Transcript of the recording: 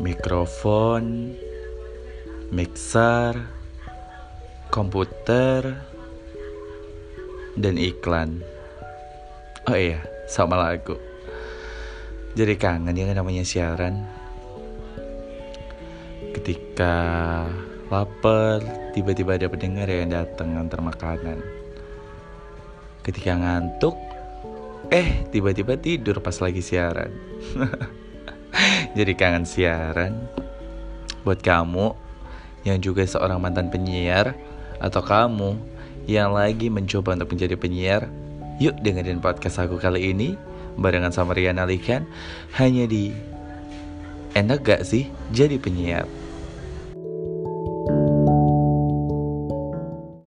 mikrofon, mixer, komputer, dan iklan. Oh iya, sama lagu. Jadi kangen ya namanya siaran. Ketika lapar, tiba-tiba ada pendengar yang datang antar makanan. Ketika ngantuk, eh tiba-tiba tidur pas lagi siaran. Jadi kangen siaran buat kamu yang juga seorang mantan penyiar atau kamu yang lagi mencoba untuk menjadi penyiar. Yuk dengerin podcast aku kali ini barengan sama Rian Alikan hanya di Enak gak sih jadi penyiar?